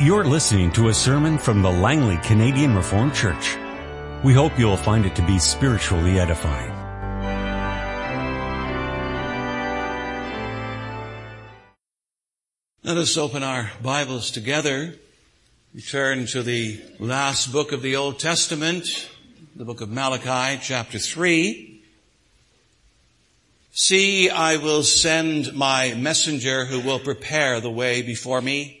You're listening to a sermon from the Langley Canadian Reformed Church. We hope you'll find it to be spiritually edifying. Let us open our Bibles together. We turn to the last book of the Old Testament, the book of Malachi, chapter 3. See, I will send my messenger who will prepare the way before me.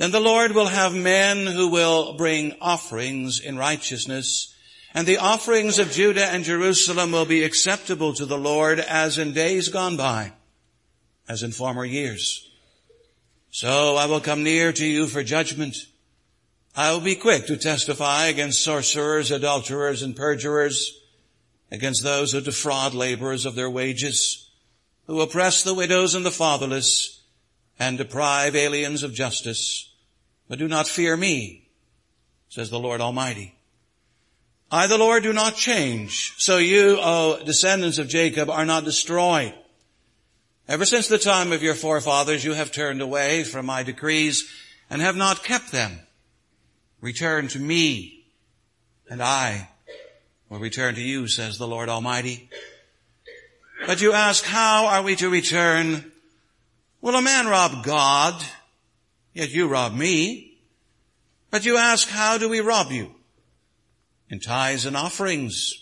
Then the Lord will have men who will bring offerings in righteousness, and the offerings of Judah and Jerusalem will be acceptable to the Lord as in days gone by as in former years. So I will come near to you for judgment. I will be quick to testify against sorcerers, adulterers, and perjurers, against those who defraud laborers of their wages, who oppress the widows and the fatherless, and deprive aliens of justice. But do not fear me, says the Lord Almighty. I, the Lord, do not change. So you, O descendants of Jacob, are not destroyed. Ever since the time of your forefathers, you have turned away from my decrees and have not kept them. Return to me, and I will return to you, says the Lord Almighty. But you ask, how are we to return? Will a man rob God? Yet you rob me. But you ask, how do we rob you? In tithes and offerings.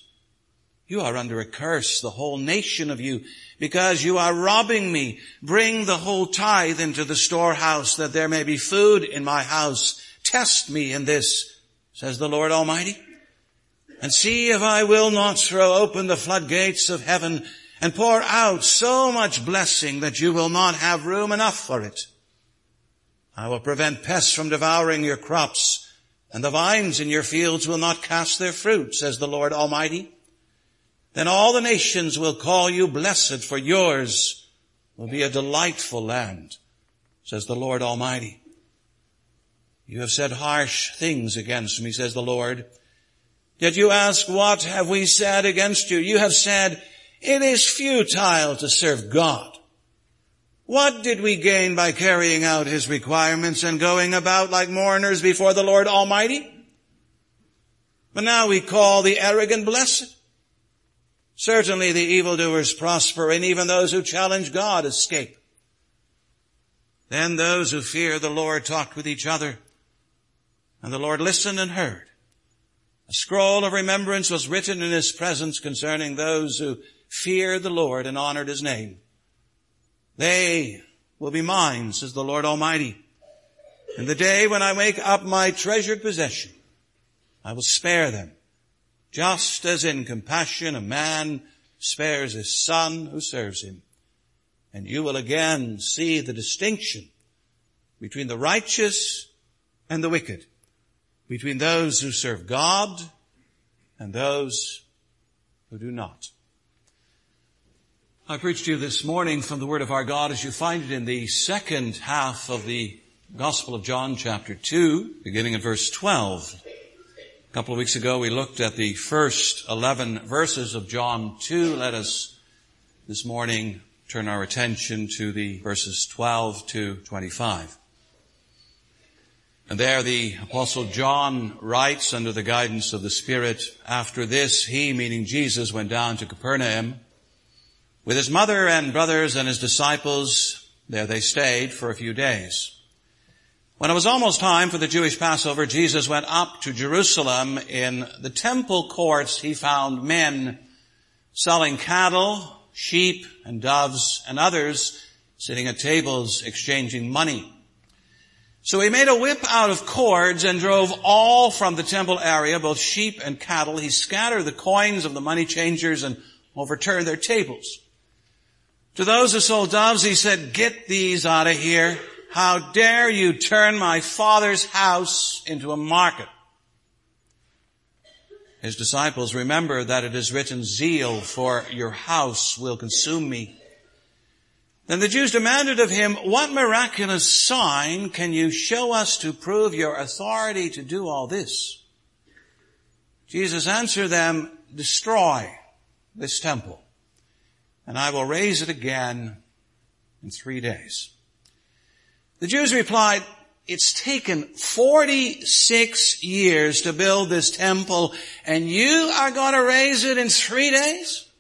You are under a curse, the whole nation of you, because you are robbing me. Bring the whole tithe into the storehouse that there may be food in my house. Test me in this, says the Lord Almighty. And see if I will not throw open the floodgates of heaven and pour out so much blessing that you will not have room enough for it. I will prevent pests from devouring your crops and the vines in your fields will not cast their fruit, says the Lord Almighty. Then all the nations will call you blessed, for yours will be a delightful land, says the Lord Almighty. You have said harsh things against me, says the Lord. Yet you ask, what have we said against you? You have said, it is futile to serve God. What did we gain by carrying out his requirements and going about like mourners before the Lord Almighty? But now we call the arrogant blessed. Certainly the evildoers prosper and even those who challenge God escape. Then those who fear the Lord talked with each other and the Lord listened and heard. A scroll of remembrance was written in his presence concerning those who feared the Lord and honored his name. They will be mine, says the Lord Almighty. In the day when I make up my treasured possession, I will spare them just as in compassion a man spares his son who serves him. And you will again see the distinction between the righteous and the wicked, between those who serve God and those who do not. I preached to you this morning from the Word of our God as you find it in the second half of the Gospel of John chapter 2, beginning at verse 12. A couple of weeks ago, we looked at the first 11 verses of John 2. Let us this morning turn our attention to the verses 12 to 25. And there the apostle John writes under the guidance of the Spirit, after this, he, meaning Jesus, went down to Capernaum with his mother and brothers and his disciples. There they stayed for a few days. When it was almost time for the Jewish Passover, Jesus went up to Jerusalem. In the temple courts, he found men selling cattle, sheep, and doves, and others sitting at tables exchanging money. So he made a whip out of cords and drove all from the temple area, both sheep and cattle. He scattered the coins of the money changers and overturned their tables. To those who sold doves, he said, get these out of here. How dare you turn my father's house into a market? His disciples remember that it is written, zeal for your house will consume me. Then the Jews demanded of him, what miraculous sign can you show us to prove your authority to do all this? Jesus answered them, destroy this temple and I will raise it again in three days. The Jews replied, it's taken 46 years to build this temple and you are going to raise it in three days?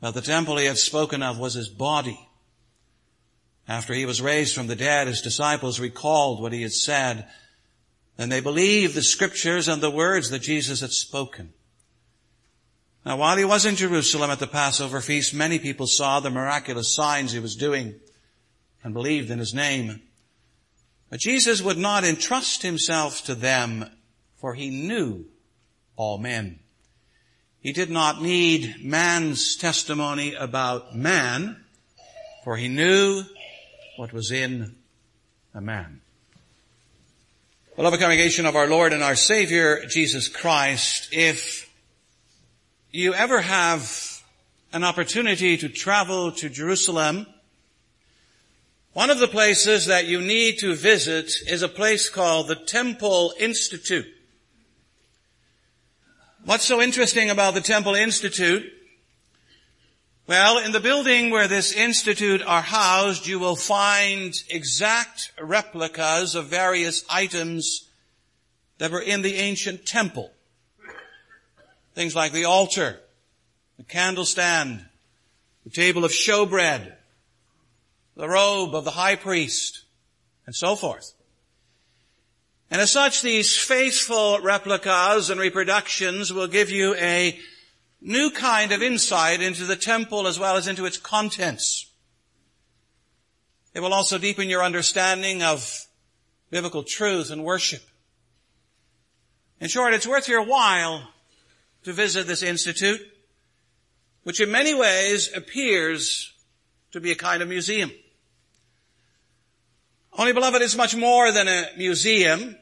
But the temple he had spoken of was his body. After he was raised from the dead, his disciples recalled what he had said, and they believed the scriptures and the words that Jesus had spoken. Now while he was in Jerusalem at the Passover feast, many people saw the miraculous signs he was doing and believed in his name. But Jesus would not entrust himself to them, for he knew all men. He did not need man's testimony about man, for he knew what was in a man. Beloved congregation of our Lord and our Savior, Jesus Christ, if you ever have an opportunity to travel to Jerusalem, one of the places that you need to visit is a place called the Temple Institute. What's so interesting about the Temple Institute? Well, in the building where this institute are housed, you will find exact replicas of various items that were in the ancient temple. Things like the altar, the candlestand, the table of showbread, the robe of the high priest, and so forth. And as such, these faithful replicas and reproductions will give you a new kind of insight into the temple as well as into its contents. It will also deepen your understanding of biblical truth and worship. In short, it's worth your while to visit this institute, which in many ways appears to be a kind of museum. Only beloved, it's much more than a museum.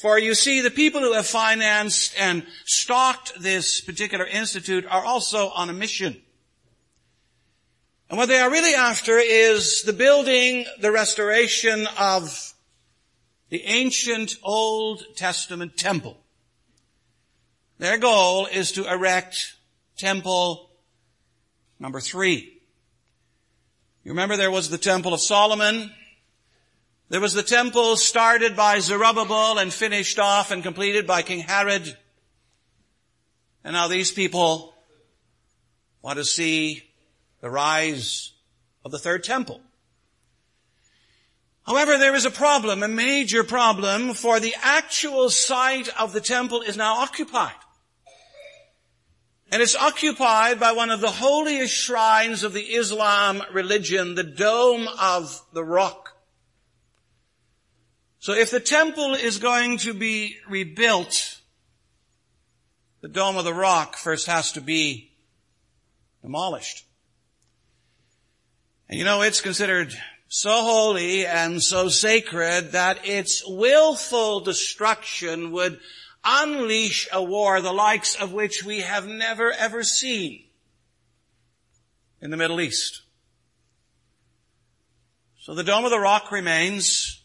For you see, the people who have financed and stocked this particular institute are also on a mission. And what they are really after is the building, the restoration of the ancient Old Testament temple. Their goal is to erect temple number three. You remember there was the temple of Solomon, there was the temple started by Zerubbabel and finished off and completed by King Herod. And now these people want to see the rise of the third temple. However, there is a problem, a major problem, for the actual site of the temple is now occupied. And it's occupied by one of the holiest shrines of the Islam religion, the Dome of the Rock. So if the temple is going to be rebuilt, the Dome of the Rock first has to be demolished. And you know, it's considered so holy and so sacred that its willful destruction would unleash a war the likes of which we have never ever seen in the Middle East. So the Dome of the Rock remains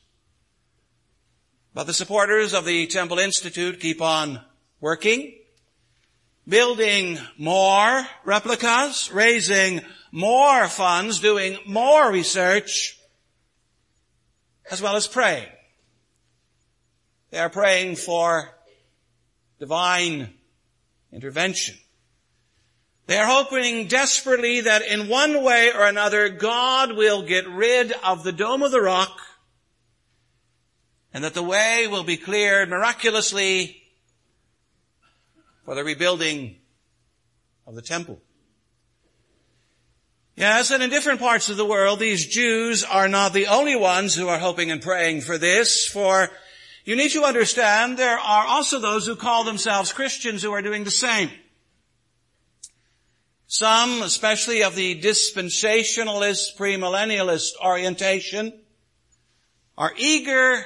but the supporters of the Temple Institute keep on working, building more replicas, raising more funds, doing more research, as well as praying. They are praying for divine intervention. They are hoping desperately that in one way or another God will get rid of the Dome of the Rock and that the way will be cleared miraculously for the rebuilding of the temple. Yes, and in different parts of the world, these Jews are not the only ones who are hoping and praying for this, for you need to understand there are also those who call themselves Christians who are doing the same. Some, especially of the dispensationalist, premillennialist orientation, are eager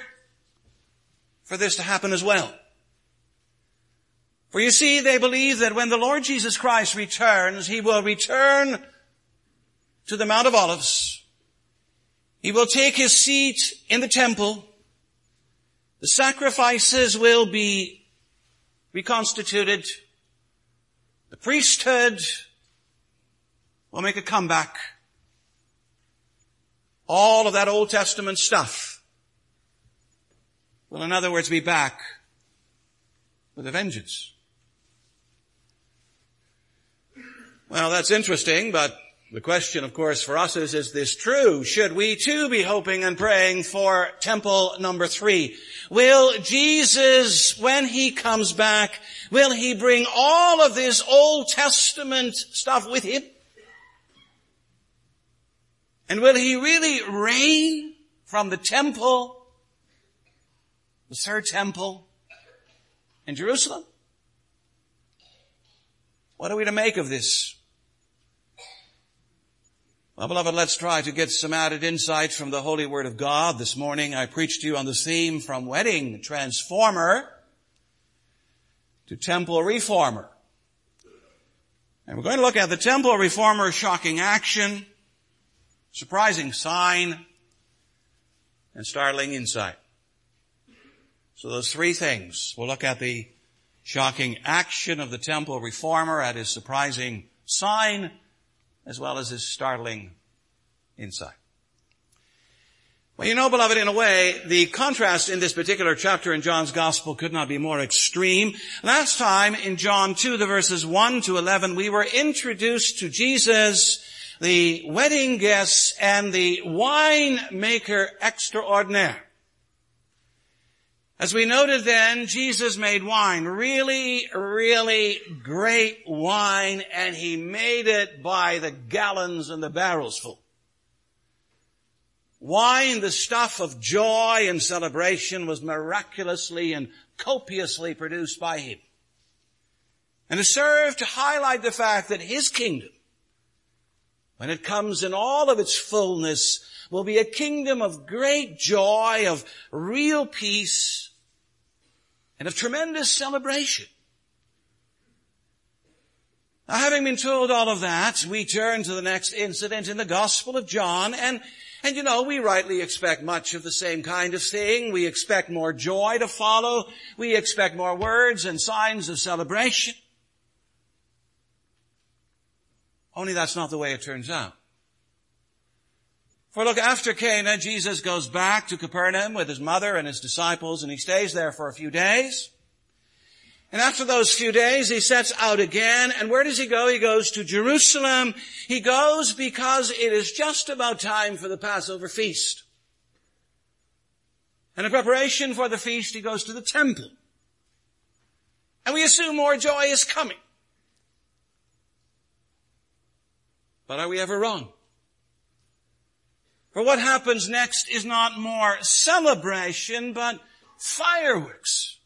for this to happen as well. For you see, they believe that when the Lord Jesus Christ returns, He will return to the Mount of Olives. He will take His seat in the temple. The sacrifices will be reconstituted. The priesthood will make a comeback. All of that Old Testament stuff will in other words be back with a vengeance. Well, that's interesting, but the question, of course, for us is, is this true? Should we too be hoping and praying for temple number three? Will Jesus, when he comes back, will he bring all of this Old Testament stuff with him? And will he really reign from the temple, the third temple in Jerusalem? What are we to make of this? Well, beloved, let's try to get some added insight from the Holy Word of God. This morning I preached to you on the theme from wedding transformer to temple reformer. And we're going to look at the temple reformer's shocking action, surprising sign, and startling insight. So those three things. We'll look at the shocking action of the temple reformer at his surprising sign, as well as his startling insight. Well, you know, beloved, in a way, the contrast in this particular chapter in John's Gospel could not be more extreme. Last time in John 2, the verses 1 to 11, we were introduced to Jesus, the wedding guests, and the winemaker extraordinaire. As we noted then, Jesus made wine, really, really great wine, and he made it by the gallons and the barrels full. Wine, the stuff of joy and celebration, was miraculously and copiously produced by him. And it served to highlight the fact that his kingdom, when it comes in all of its fullness, will be a kingdom of great joy, of real peace, and of tremendous celebration. Now, having been told all of that, we turn to the next incident in the Gospel of John, and, and you know, we rightly expect much of the same kind of thing. We expect more joy to follow. We expect more words and signs of celebration. Only that's not the way it turns out. For look, after Cana, Jesus goes back to Capernaum with his mother and his disciples, and he stays there for a few days. And after those few days, he sets out again. And where does he go? He goes to Jerusalem. He goes because it is just about time for the Passover feast. And in preparation for the feast, he goes to the temple. And we assume more joy is coming. But are we ever wrong? For what happens next is not more celebration, but fireworks.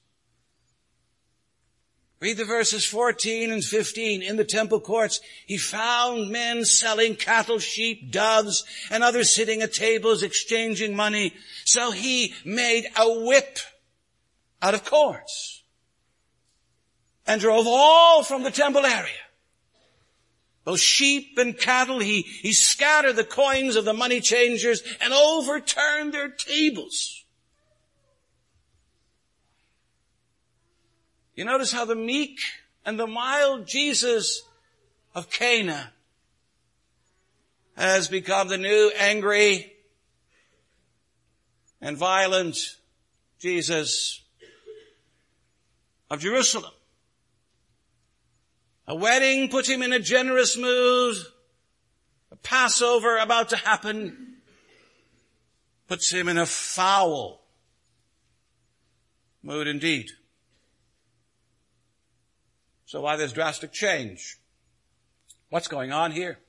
Read the verses 14 and 15. In the temple courts, he found men selling cattle, sheep, doves, and others sitting at tables exchanging money. So he made a whip out of cords and drove all from the temple area both sheep and cattle. He, he scattered the coins of the money changers and overturned their tables. You notice how the meek and the mild Jesus of Cana has become the new angry and violent Jesus of Jerusalem. A wedding puts him in a generous mood. A Passover about to happen puts him in a foul mood indeed. So why this drastic change? What's going on here?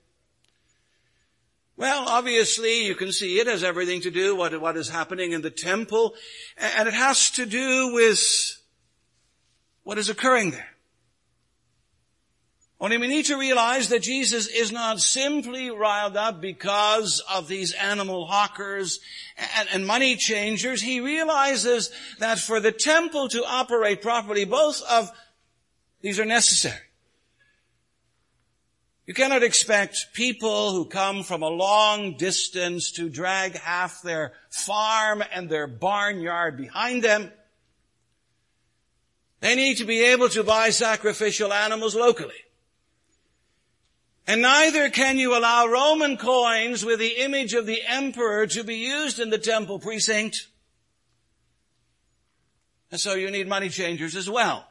Well, obviously you can see it has everything to do with what is happening in the temple, and it has to do with what is occurring there. Only we need to realize that Jesus is not simply riled up because of these animal hawkers and, and, money changers. He realizes that for the temple to operate properly, both of these are necessary. You cannot expect people who come from a long distance to drag half their farm and their barnyard behind them. They need to be able to buy sacrificial animals locally. And neither can you allow Roman coins with the image of the emperor to be used in the temple precinct. And so you need money changers as well.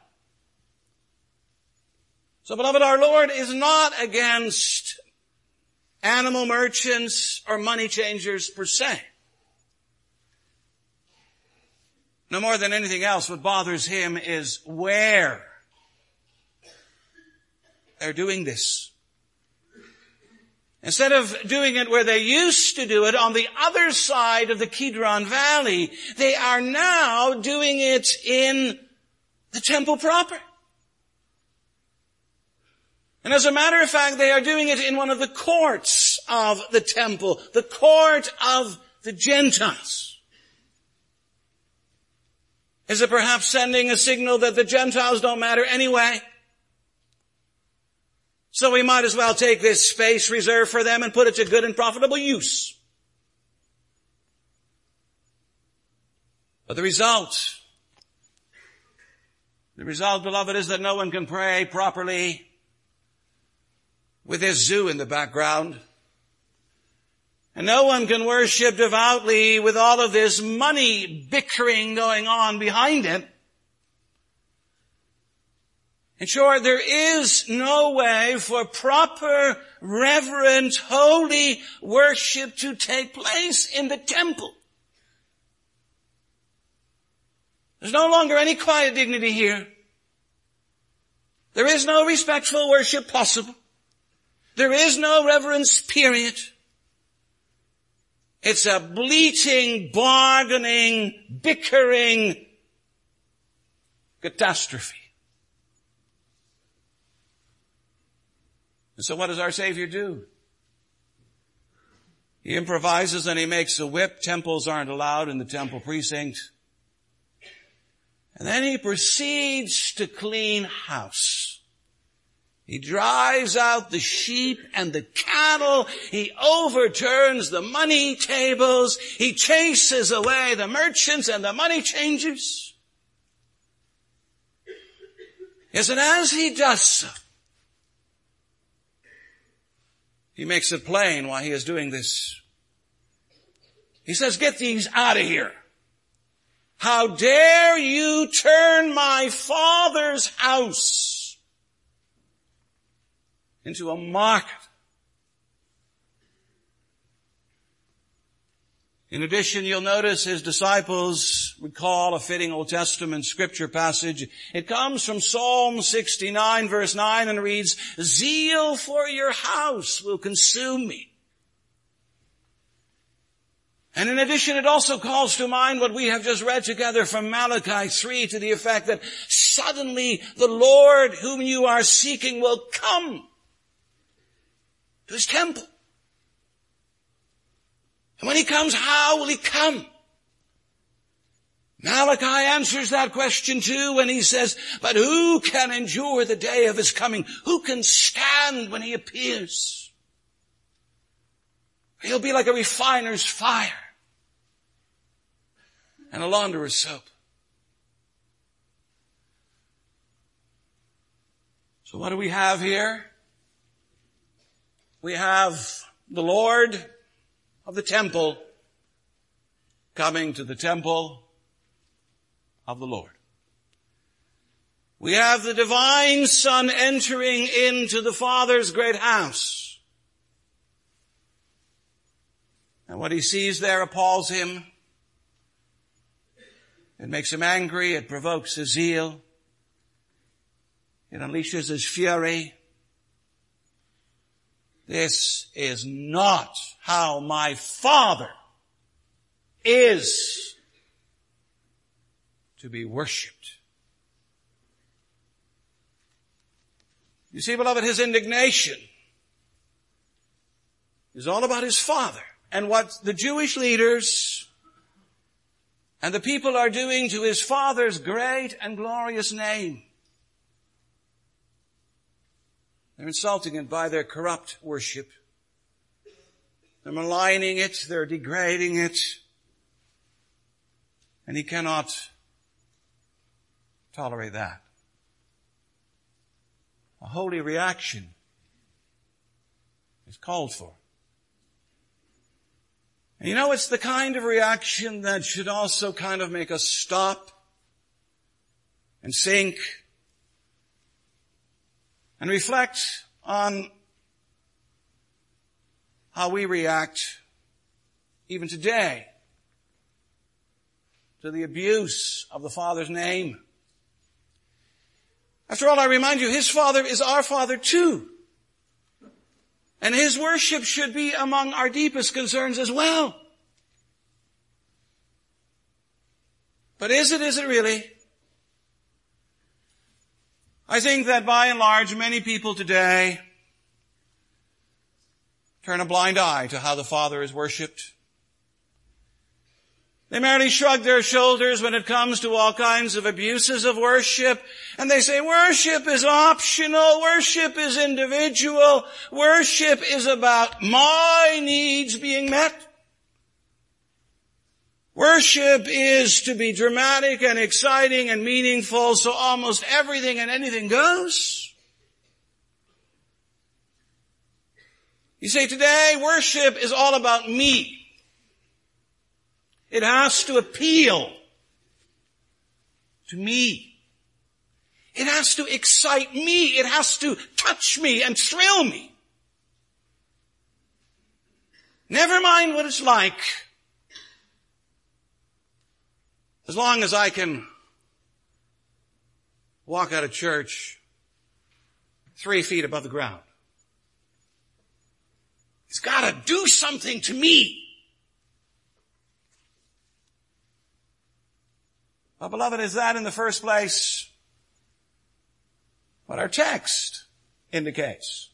So beloved, our Lord is not against animal merchants or money changers per se. No more than anything else, what bothers him is where they're doing this. Instead of doing it where they used to do it on the other side of the Kidron Valley, they are now doing it in the temple proper. And as a matter of fact, they are doing it in one of the courts of the temple, the court of the Gentiles. Is it perhaps sending a signal that the Gentiles don't matter anyway? So we might as well take this space reserved for them and put it to good and profitable use. But the result, the result, beloved, is that no one can pray properly with his zoo in the background. And no one can worship devoutly with all of this money bickering going on behind it. In short, there is no way for proper, reverent, holy worship to take place in the temple. There's no longer any quiet dignity here. There is no respectful worship possible. There is no reverence period. It's a bleating, bargaining, bickering catastrophe. And so what does our Savior do? He improvises and he makes a whip. Temples aren't allowed in the temple precinct. And then he proceeds to clean house. He drives out the sheep and the cattle. He overturns the money tables. He chases away the merchants and the money changers. Yes, and as he does so, he makes it plain why he is doing this. He says, get these out of here. How dare you turn my father's house into a market. In addition, you'll notice his disciples recall a fitting Old Testament scripture passage. It comes from Psalm 69 verse 9 and reads, Zeal for your house will consume me. And in addition, it also calls to mind what we have just read together from Malachi 3 to the effect that suddenly the Lord whom you are seeking will come to his temple. And when he comes, how will he come? Malachi answers that question too when he says, but who can endure the day of his coming? Who can stand when he appears? He'll be like a refiner's fire and a launderer's soap. So what do we have here? we have the Lord of the temple coming to the temple of the Lord. We have the divine son entering into the father's great house. And what he sees there appalls him. It makes him angry. It provokes his zeal. It unleashes his fury. This is not how my Father is to be worshiped. You see, beloved, his indignation is all about his father and what the Jewish leaders and the people are doing to his father's great and glorious name. They're insulting it by their corrupt worship. They're maligning it. They're degrading it. And he cannot tolerate that. A holy reaction is called for. And you know, it's the kind of reaction that should also kind of make us stop and think and reflect on how we react even today to the abuse of the Father's name. After all, I remind you, His Father is our Father too. And His worship should be among our deepest concerns as well. But is it, is it really? I think that by and large, many people today turn a blind eye to how the Father is worshipped. They merely shrug their shoulders when it comes to all kinds of abuses of worship, and they say worship is optional, worship is individual, worship is about my needs being met. Worship is to be dramatic and exciting and meaningful, so almost everything and anything goes. You say today worship is all about me. It has to appeal to me. It has to excite me. It has to touch me and thrill me. Never mind what it's like as long as I can walk out of church three feet above the ground. It's gotta do something to me. Well, beloved, is that in the first place what our text indicates?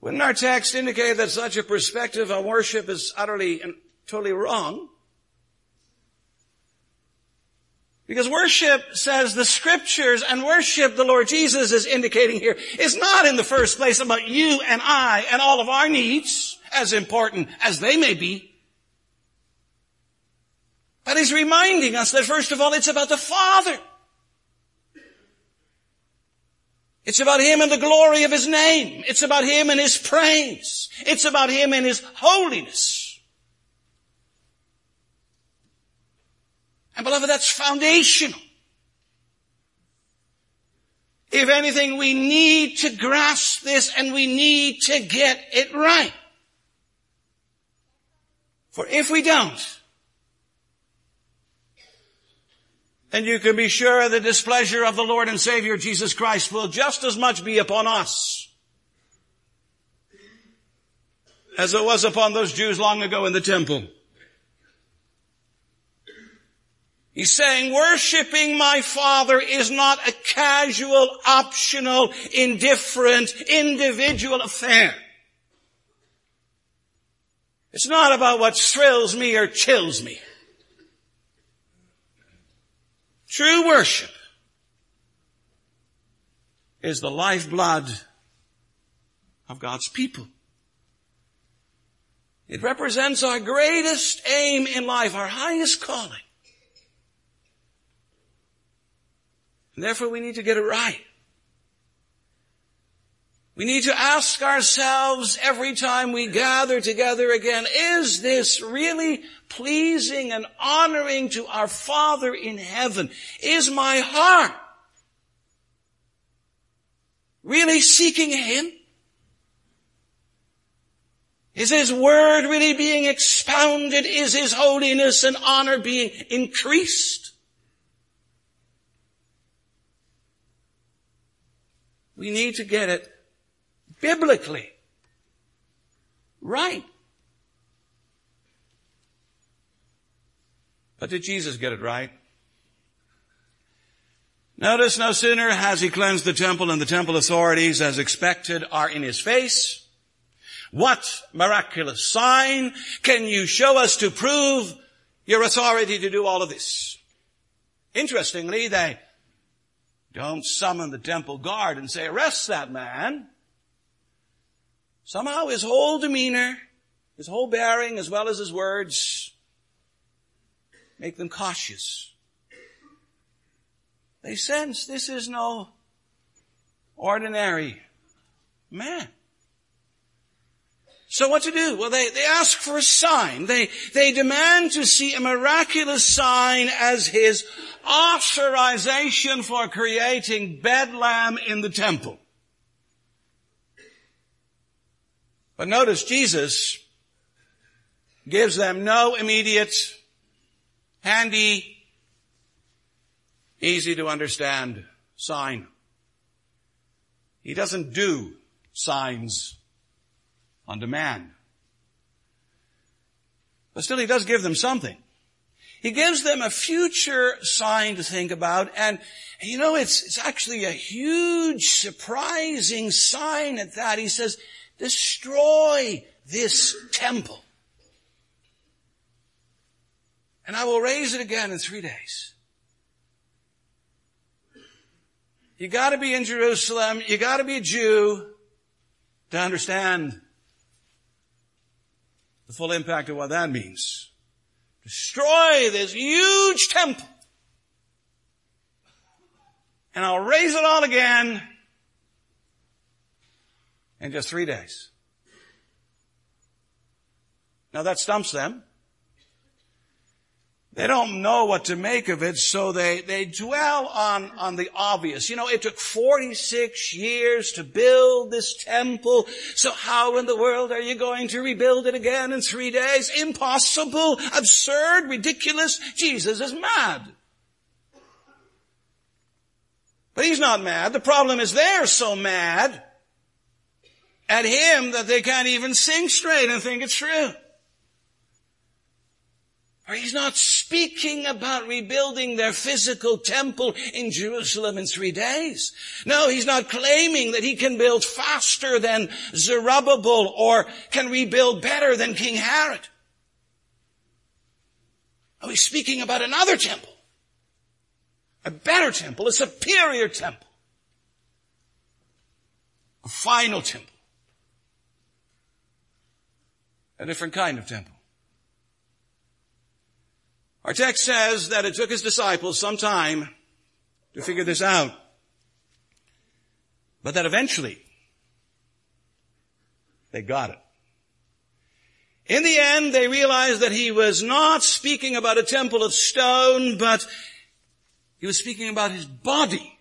Wouldn't our text indicate that such a perspective on worship is utterly and totally wrong? Because worship says the scriptures and worship the Lord Jesus is indicating here is not in the first place about you and I and all of our needs, as important as they may be. But he's reminding us that first of all, it's about the Father. It's about Him and the glory of His name. It's about Him and His praise. It's about Him and His holiness. And beloved, that's foundational. If anything, we need to grasp this and we need to get it right. For if we don't, then you can be sure the displeasure of the Lord and Savior Jesus Christ will just as much be upon us as it was upon those Jews long ago in the temple. He's saying worshiping my Father is not a casual, optional, indifferent, individual affair. It's not about what thrills me or chills me. True worship is the lifeblood of God's people. It represents our greatest aim in life, our highest calling. And therefore we need to get it right. We need to ask ourselves every time we gather together again, is this really pleasing and honoring to our Father in heaven? Is my heart really seeking Him? Is His Word really being expounded? Is His holiness and honor being increased? We need to get it biblically right. But did Jesus get it right? Notice no sooner has he cleansed the temple and the temple authorities as expected are in his face. What miraculous sign can you show us to prove your authority to do all of this? Interestingly, they don't summon the temple guard and say, arrest that man. Somehow his whole demeanor, his whole bearing, as well as his words, make them cautious. They sense this is no ordinary man. So what to do? Well, they, they ask for a sign. They, they demand to see a miraculous sign as his authorization for creating Bedlam in the temple. But notice Jesus gives them no immediate, handy, easy to understand sign. He doesn't do signs on demand. But still he does give them something. He gives them a future sign to think about and you know, it's, it's actually a huge surprising sign at that. He says, destroy this temple. And I will raise it again in three days. You gotta be in Jerusalem, you gotta be a Jew to understand the full impact of what that means. Destroy this huge temple. And I'll raise it all again in just three days. Now that stumps them. They don't know what to make of it, so they, they dwell on, on the obvious. You know, it took 46 years to build this temple, so how in the world are you going to rebuild it again in three days? Impossible, absurd, ridiculous. Jesus is mad. But he's not mad. The problem is they're so mad at him that they can't even sing straight and think it's true. Or he's not speaking about rebuilding their physical temple in Jerusalem in three days. No, he's not claiming that he can build faster than Zerubbabel or can rebuild better than King Herod. No, he's speaking about another temple. A better temple, a superior temple. A final temple. A different kind of temple. Our text says that it took his disciples some time to figure this out. But that eventually they got it. In the end, they realized that he was not speaking about a temple of stone, but he was speaking about his body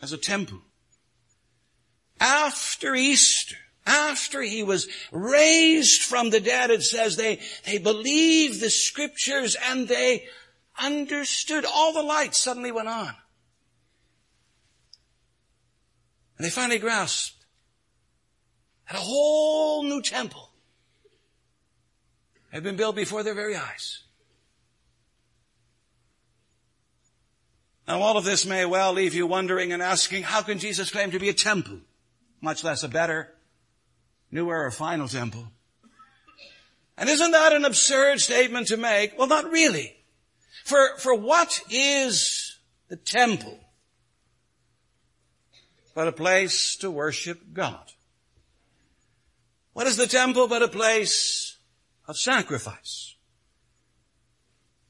as a temple. After Easter, after he was raised from the dead, it says they, they believed the scriptures and they understood. All the lights suddenly went on. And they finally grasped that a whole new temple had been built before their very eyes. Now all of this may well leave you wondering and asking, how can Jesus claim to be a temple, much less a better newer or final temple. And isn't that an absurd statement to make? Well, not really. For, for what is the temple but a place to worship God? What is the temple but a place of sacrifice?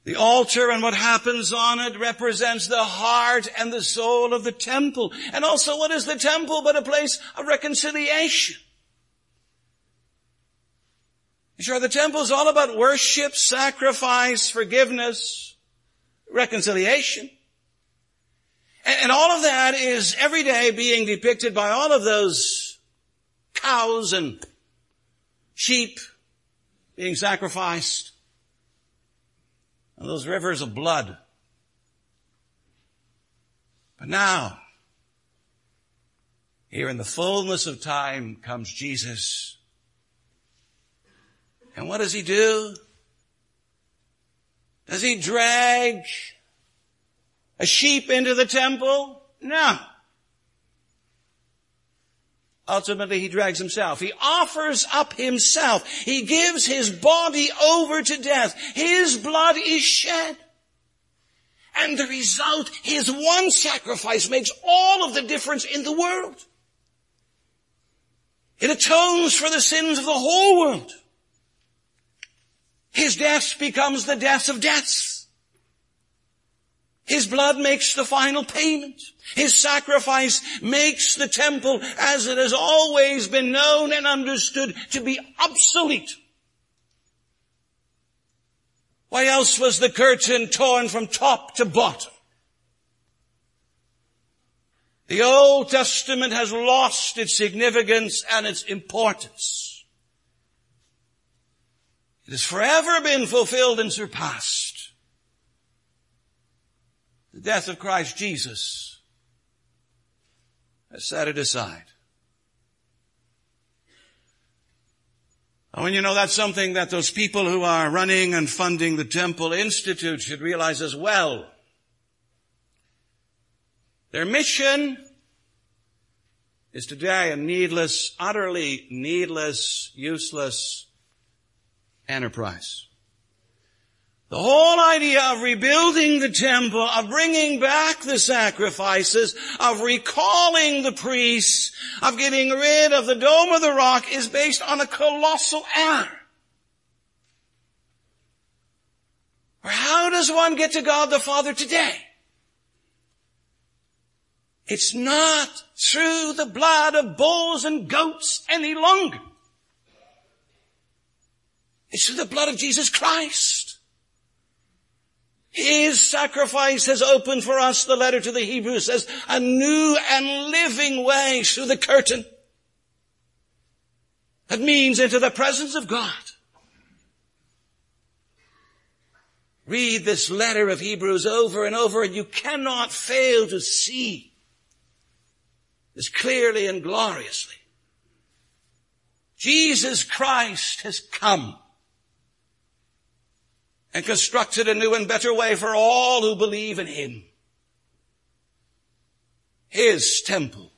The altar and what happens on it represents the heart and the soul of the temple. And also what is the temple but a place of reconciliation? Sure, the temple is all about worship, sacrifice, forgiveness, reconciliation. And all of that is every day being depicted by all of those cows and sheep being sacrificed. And those rivers of blood. But now, here in the fullness of time comes Jesus and what does he do? Does he drag a sheep into the temple? No. Ultimately, he drags himself. He offers up himself. He gives his body over to death. His blood is shed. And the result, his one sacrifice makes all of the difference in the world. It atones for the sins of the whole world. His death becomes the death of deaths. His blood makes the final payment. His sacrifice makes the temple, as it has always been known and understood, to be obsolete. Why else was the curtain torn from top to bottom? The Old Testament has lost its significance and its importance. It has forever been fulfilled and surpassed. The death of Christ Jesus has set it aside. And when you know that's something that those people who are running and funding the Temple Institute should realize as well. Their mission is today a needless, utterly needless, useless enterprise. The whole idea of rebuilding the temple, of bringing back the sacrifices, of recalling the priests, of getting rid of the dome of the rock is based on a colossal error. Or how does one get to God the Father today? It's not through the blood of bulls and goats any longer. It's through the blood of Jesus Christ. His sacrifice has opened for us, the letter to the Hebrews says, a new and living way through the curtain. That means into the presence of God. Read this letter of Hebrews over and over and you cannot fail to see this clearly and gloriously. Jesus Christ has come and constructed a new and better way for all who believe in Him. His temple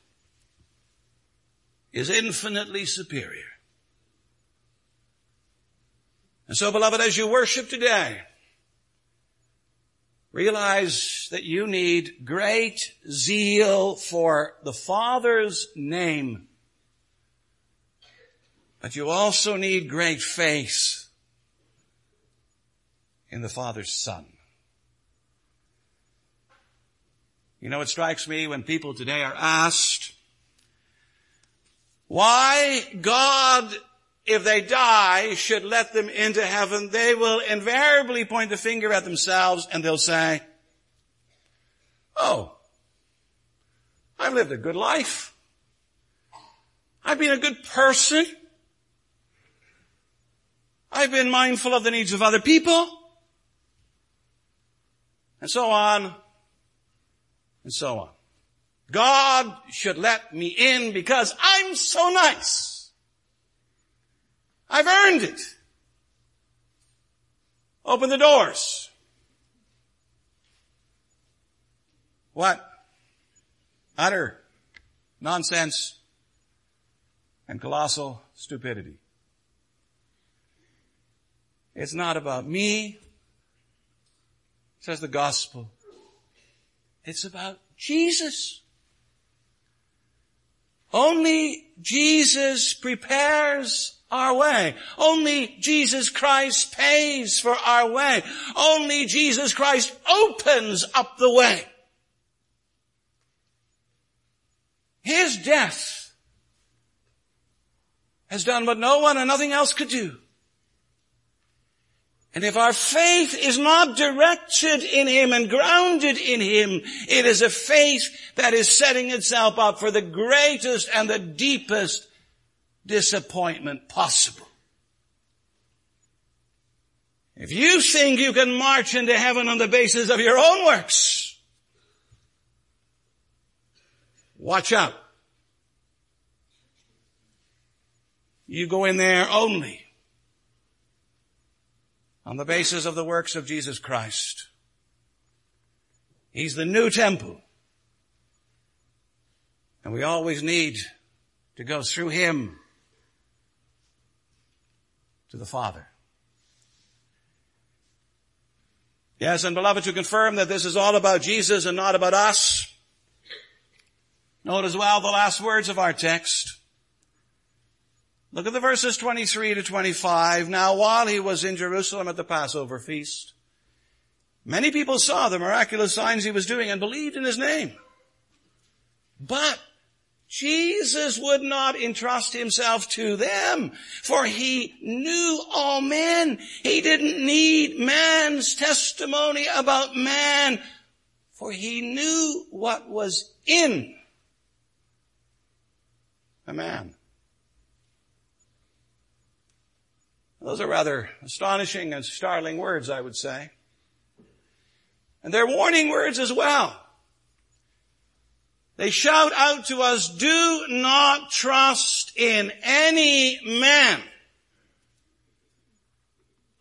is infinitely superior. And so beloved, as you worship today, realize that you need great zeal for the Father's name, but you also need great faith in the Father's Son. You know, it strikes me when people today are asked why God, if they die, should let them into heaven, they will invariably point the finger at themselves and they'll say, Oh, I've lived a good life. I've been a good person. I've been mindful of the needs of other people and so on and so on. God should let me in because I'm so nice. I've earned it. Open the doors. What? Utter nonsense and colossal stupidity. It's not about me says the gospel. It's about Jesus. Only Jesus prepares our way. Only Jesus Christ pays for our way. Only Jesus Christ opens up the way. His death has done what no one and nothing else could do. And if our faith is not directed in Him and grounded in Him, it is a faith that is setting itself up for the greatest and the deepest disappointment possible. If you think you can march into heaven on the basis of your own works, watch out. You go in there only on the basis of the works of Jesus Christ. He's the new temple. And we always need to go through Him to the Father. Yes, and beloved, to confirm that this is all about Jesus and not about us, note as well the last words of our text. Look at the verses 23 to 25. Now while he was in Jerusalem at the Passover feast, many people saw the miraculous signs he was doing and believed in his name. But Jesus would not entrust himself to them, for he knew all men. He didn't need man's testimony about man, for he knew what was in a man. Those are rather astonishing and startling words, I would say. And they're warning words as well. They shout out to us, do not trust in any man.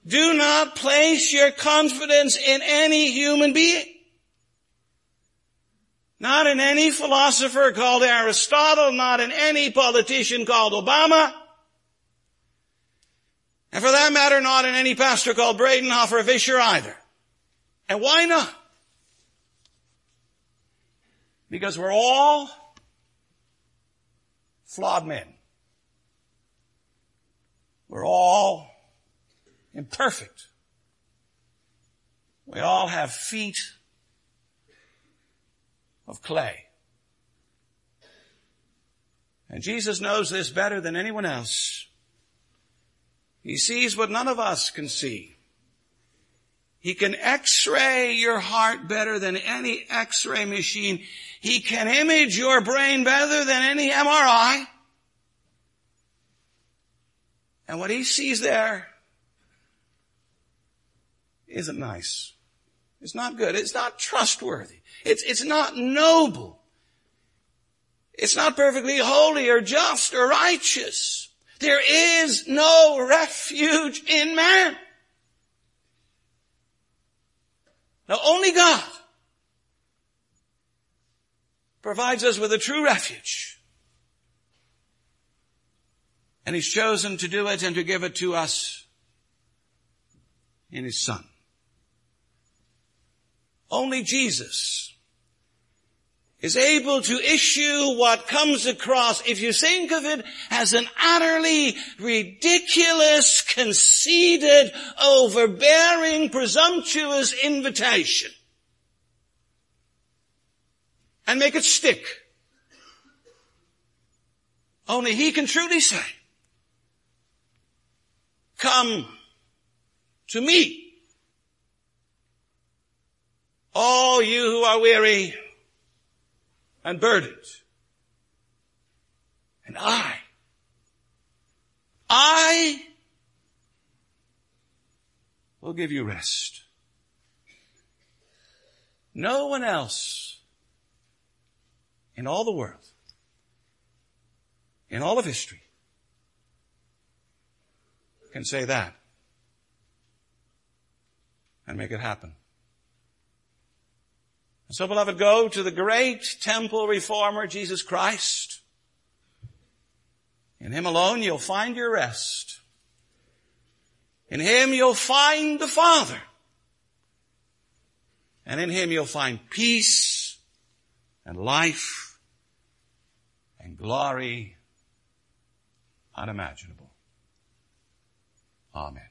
Do not place your confidence in any human being. Not in any philosopher called Aristotle, not in any politician called Obama. And for that matter, not in any pastor called Bradenhofer or Visscher either. And why not? Because we're all flawed men. We're all imperfect. We all have feet of clay. And Jesus knows this better than anyone else. He sees what none of us can see. He can x-ray your heart better than any x-ray machine. He can image your brain better than any MRI. And what he sees there isn't nice. It's not good. It's not trustworthy. It's, it's not noble. It's not perfectly holy or just or righteous. There is no refuge in man. Now only God provides us with a true refuge. And He's chosen to do it and to give it to us in His Son. Only Jesus is able to issue what comes across, if you think of it as an utterly ridiculous, conceited, overbearing, presumptuous invitation. And make it stick. Only He can truly say, come to me. All you who are weary and burdened. And I, I will give you rest. No one else in all the world, in all of history, can say that and make it happen. So beloved, go to the great temple reformer, Jesus Christ. In Him alone you'll find your rest. In Him you'll find the Father. And in Him you'll find peace and life and glory unimaginable. Amen.